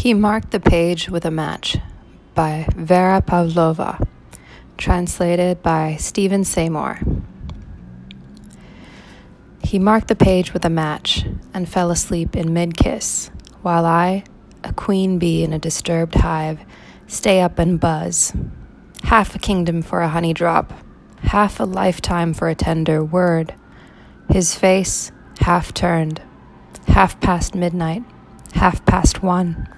He marked the page with a match by Vera Pavlova, translated by Steven Seymour. He marked the page with a match and fell asleep in mid kiss, while I, a queen bee in a disturbed hive, stay up and buzz. Half a kingdom for a honey drop, half a lifetime for a tender word. His face half turned, half past midnight, half past one.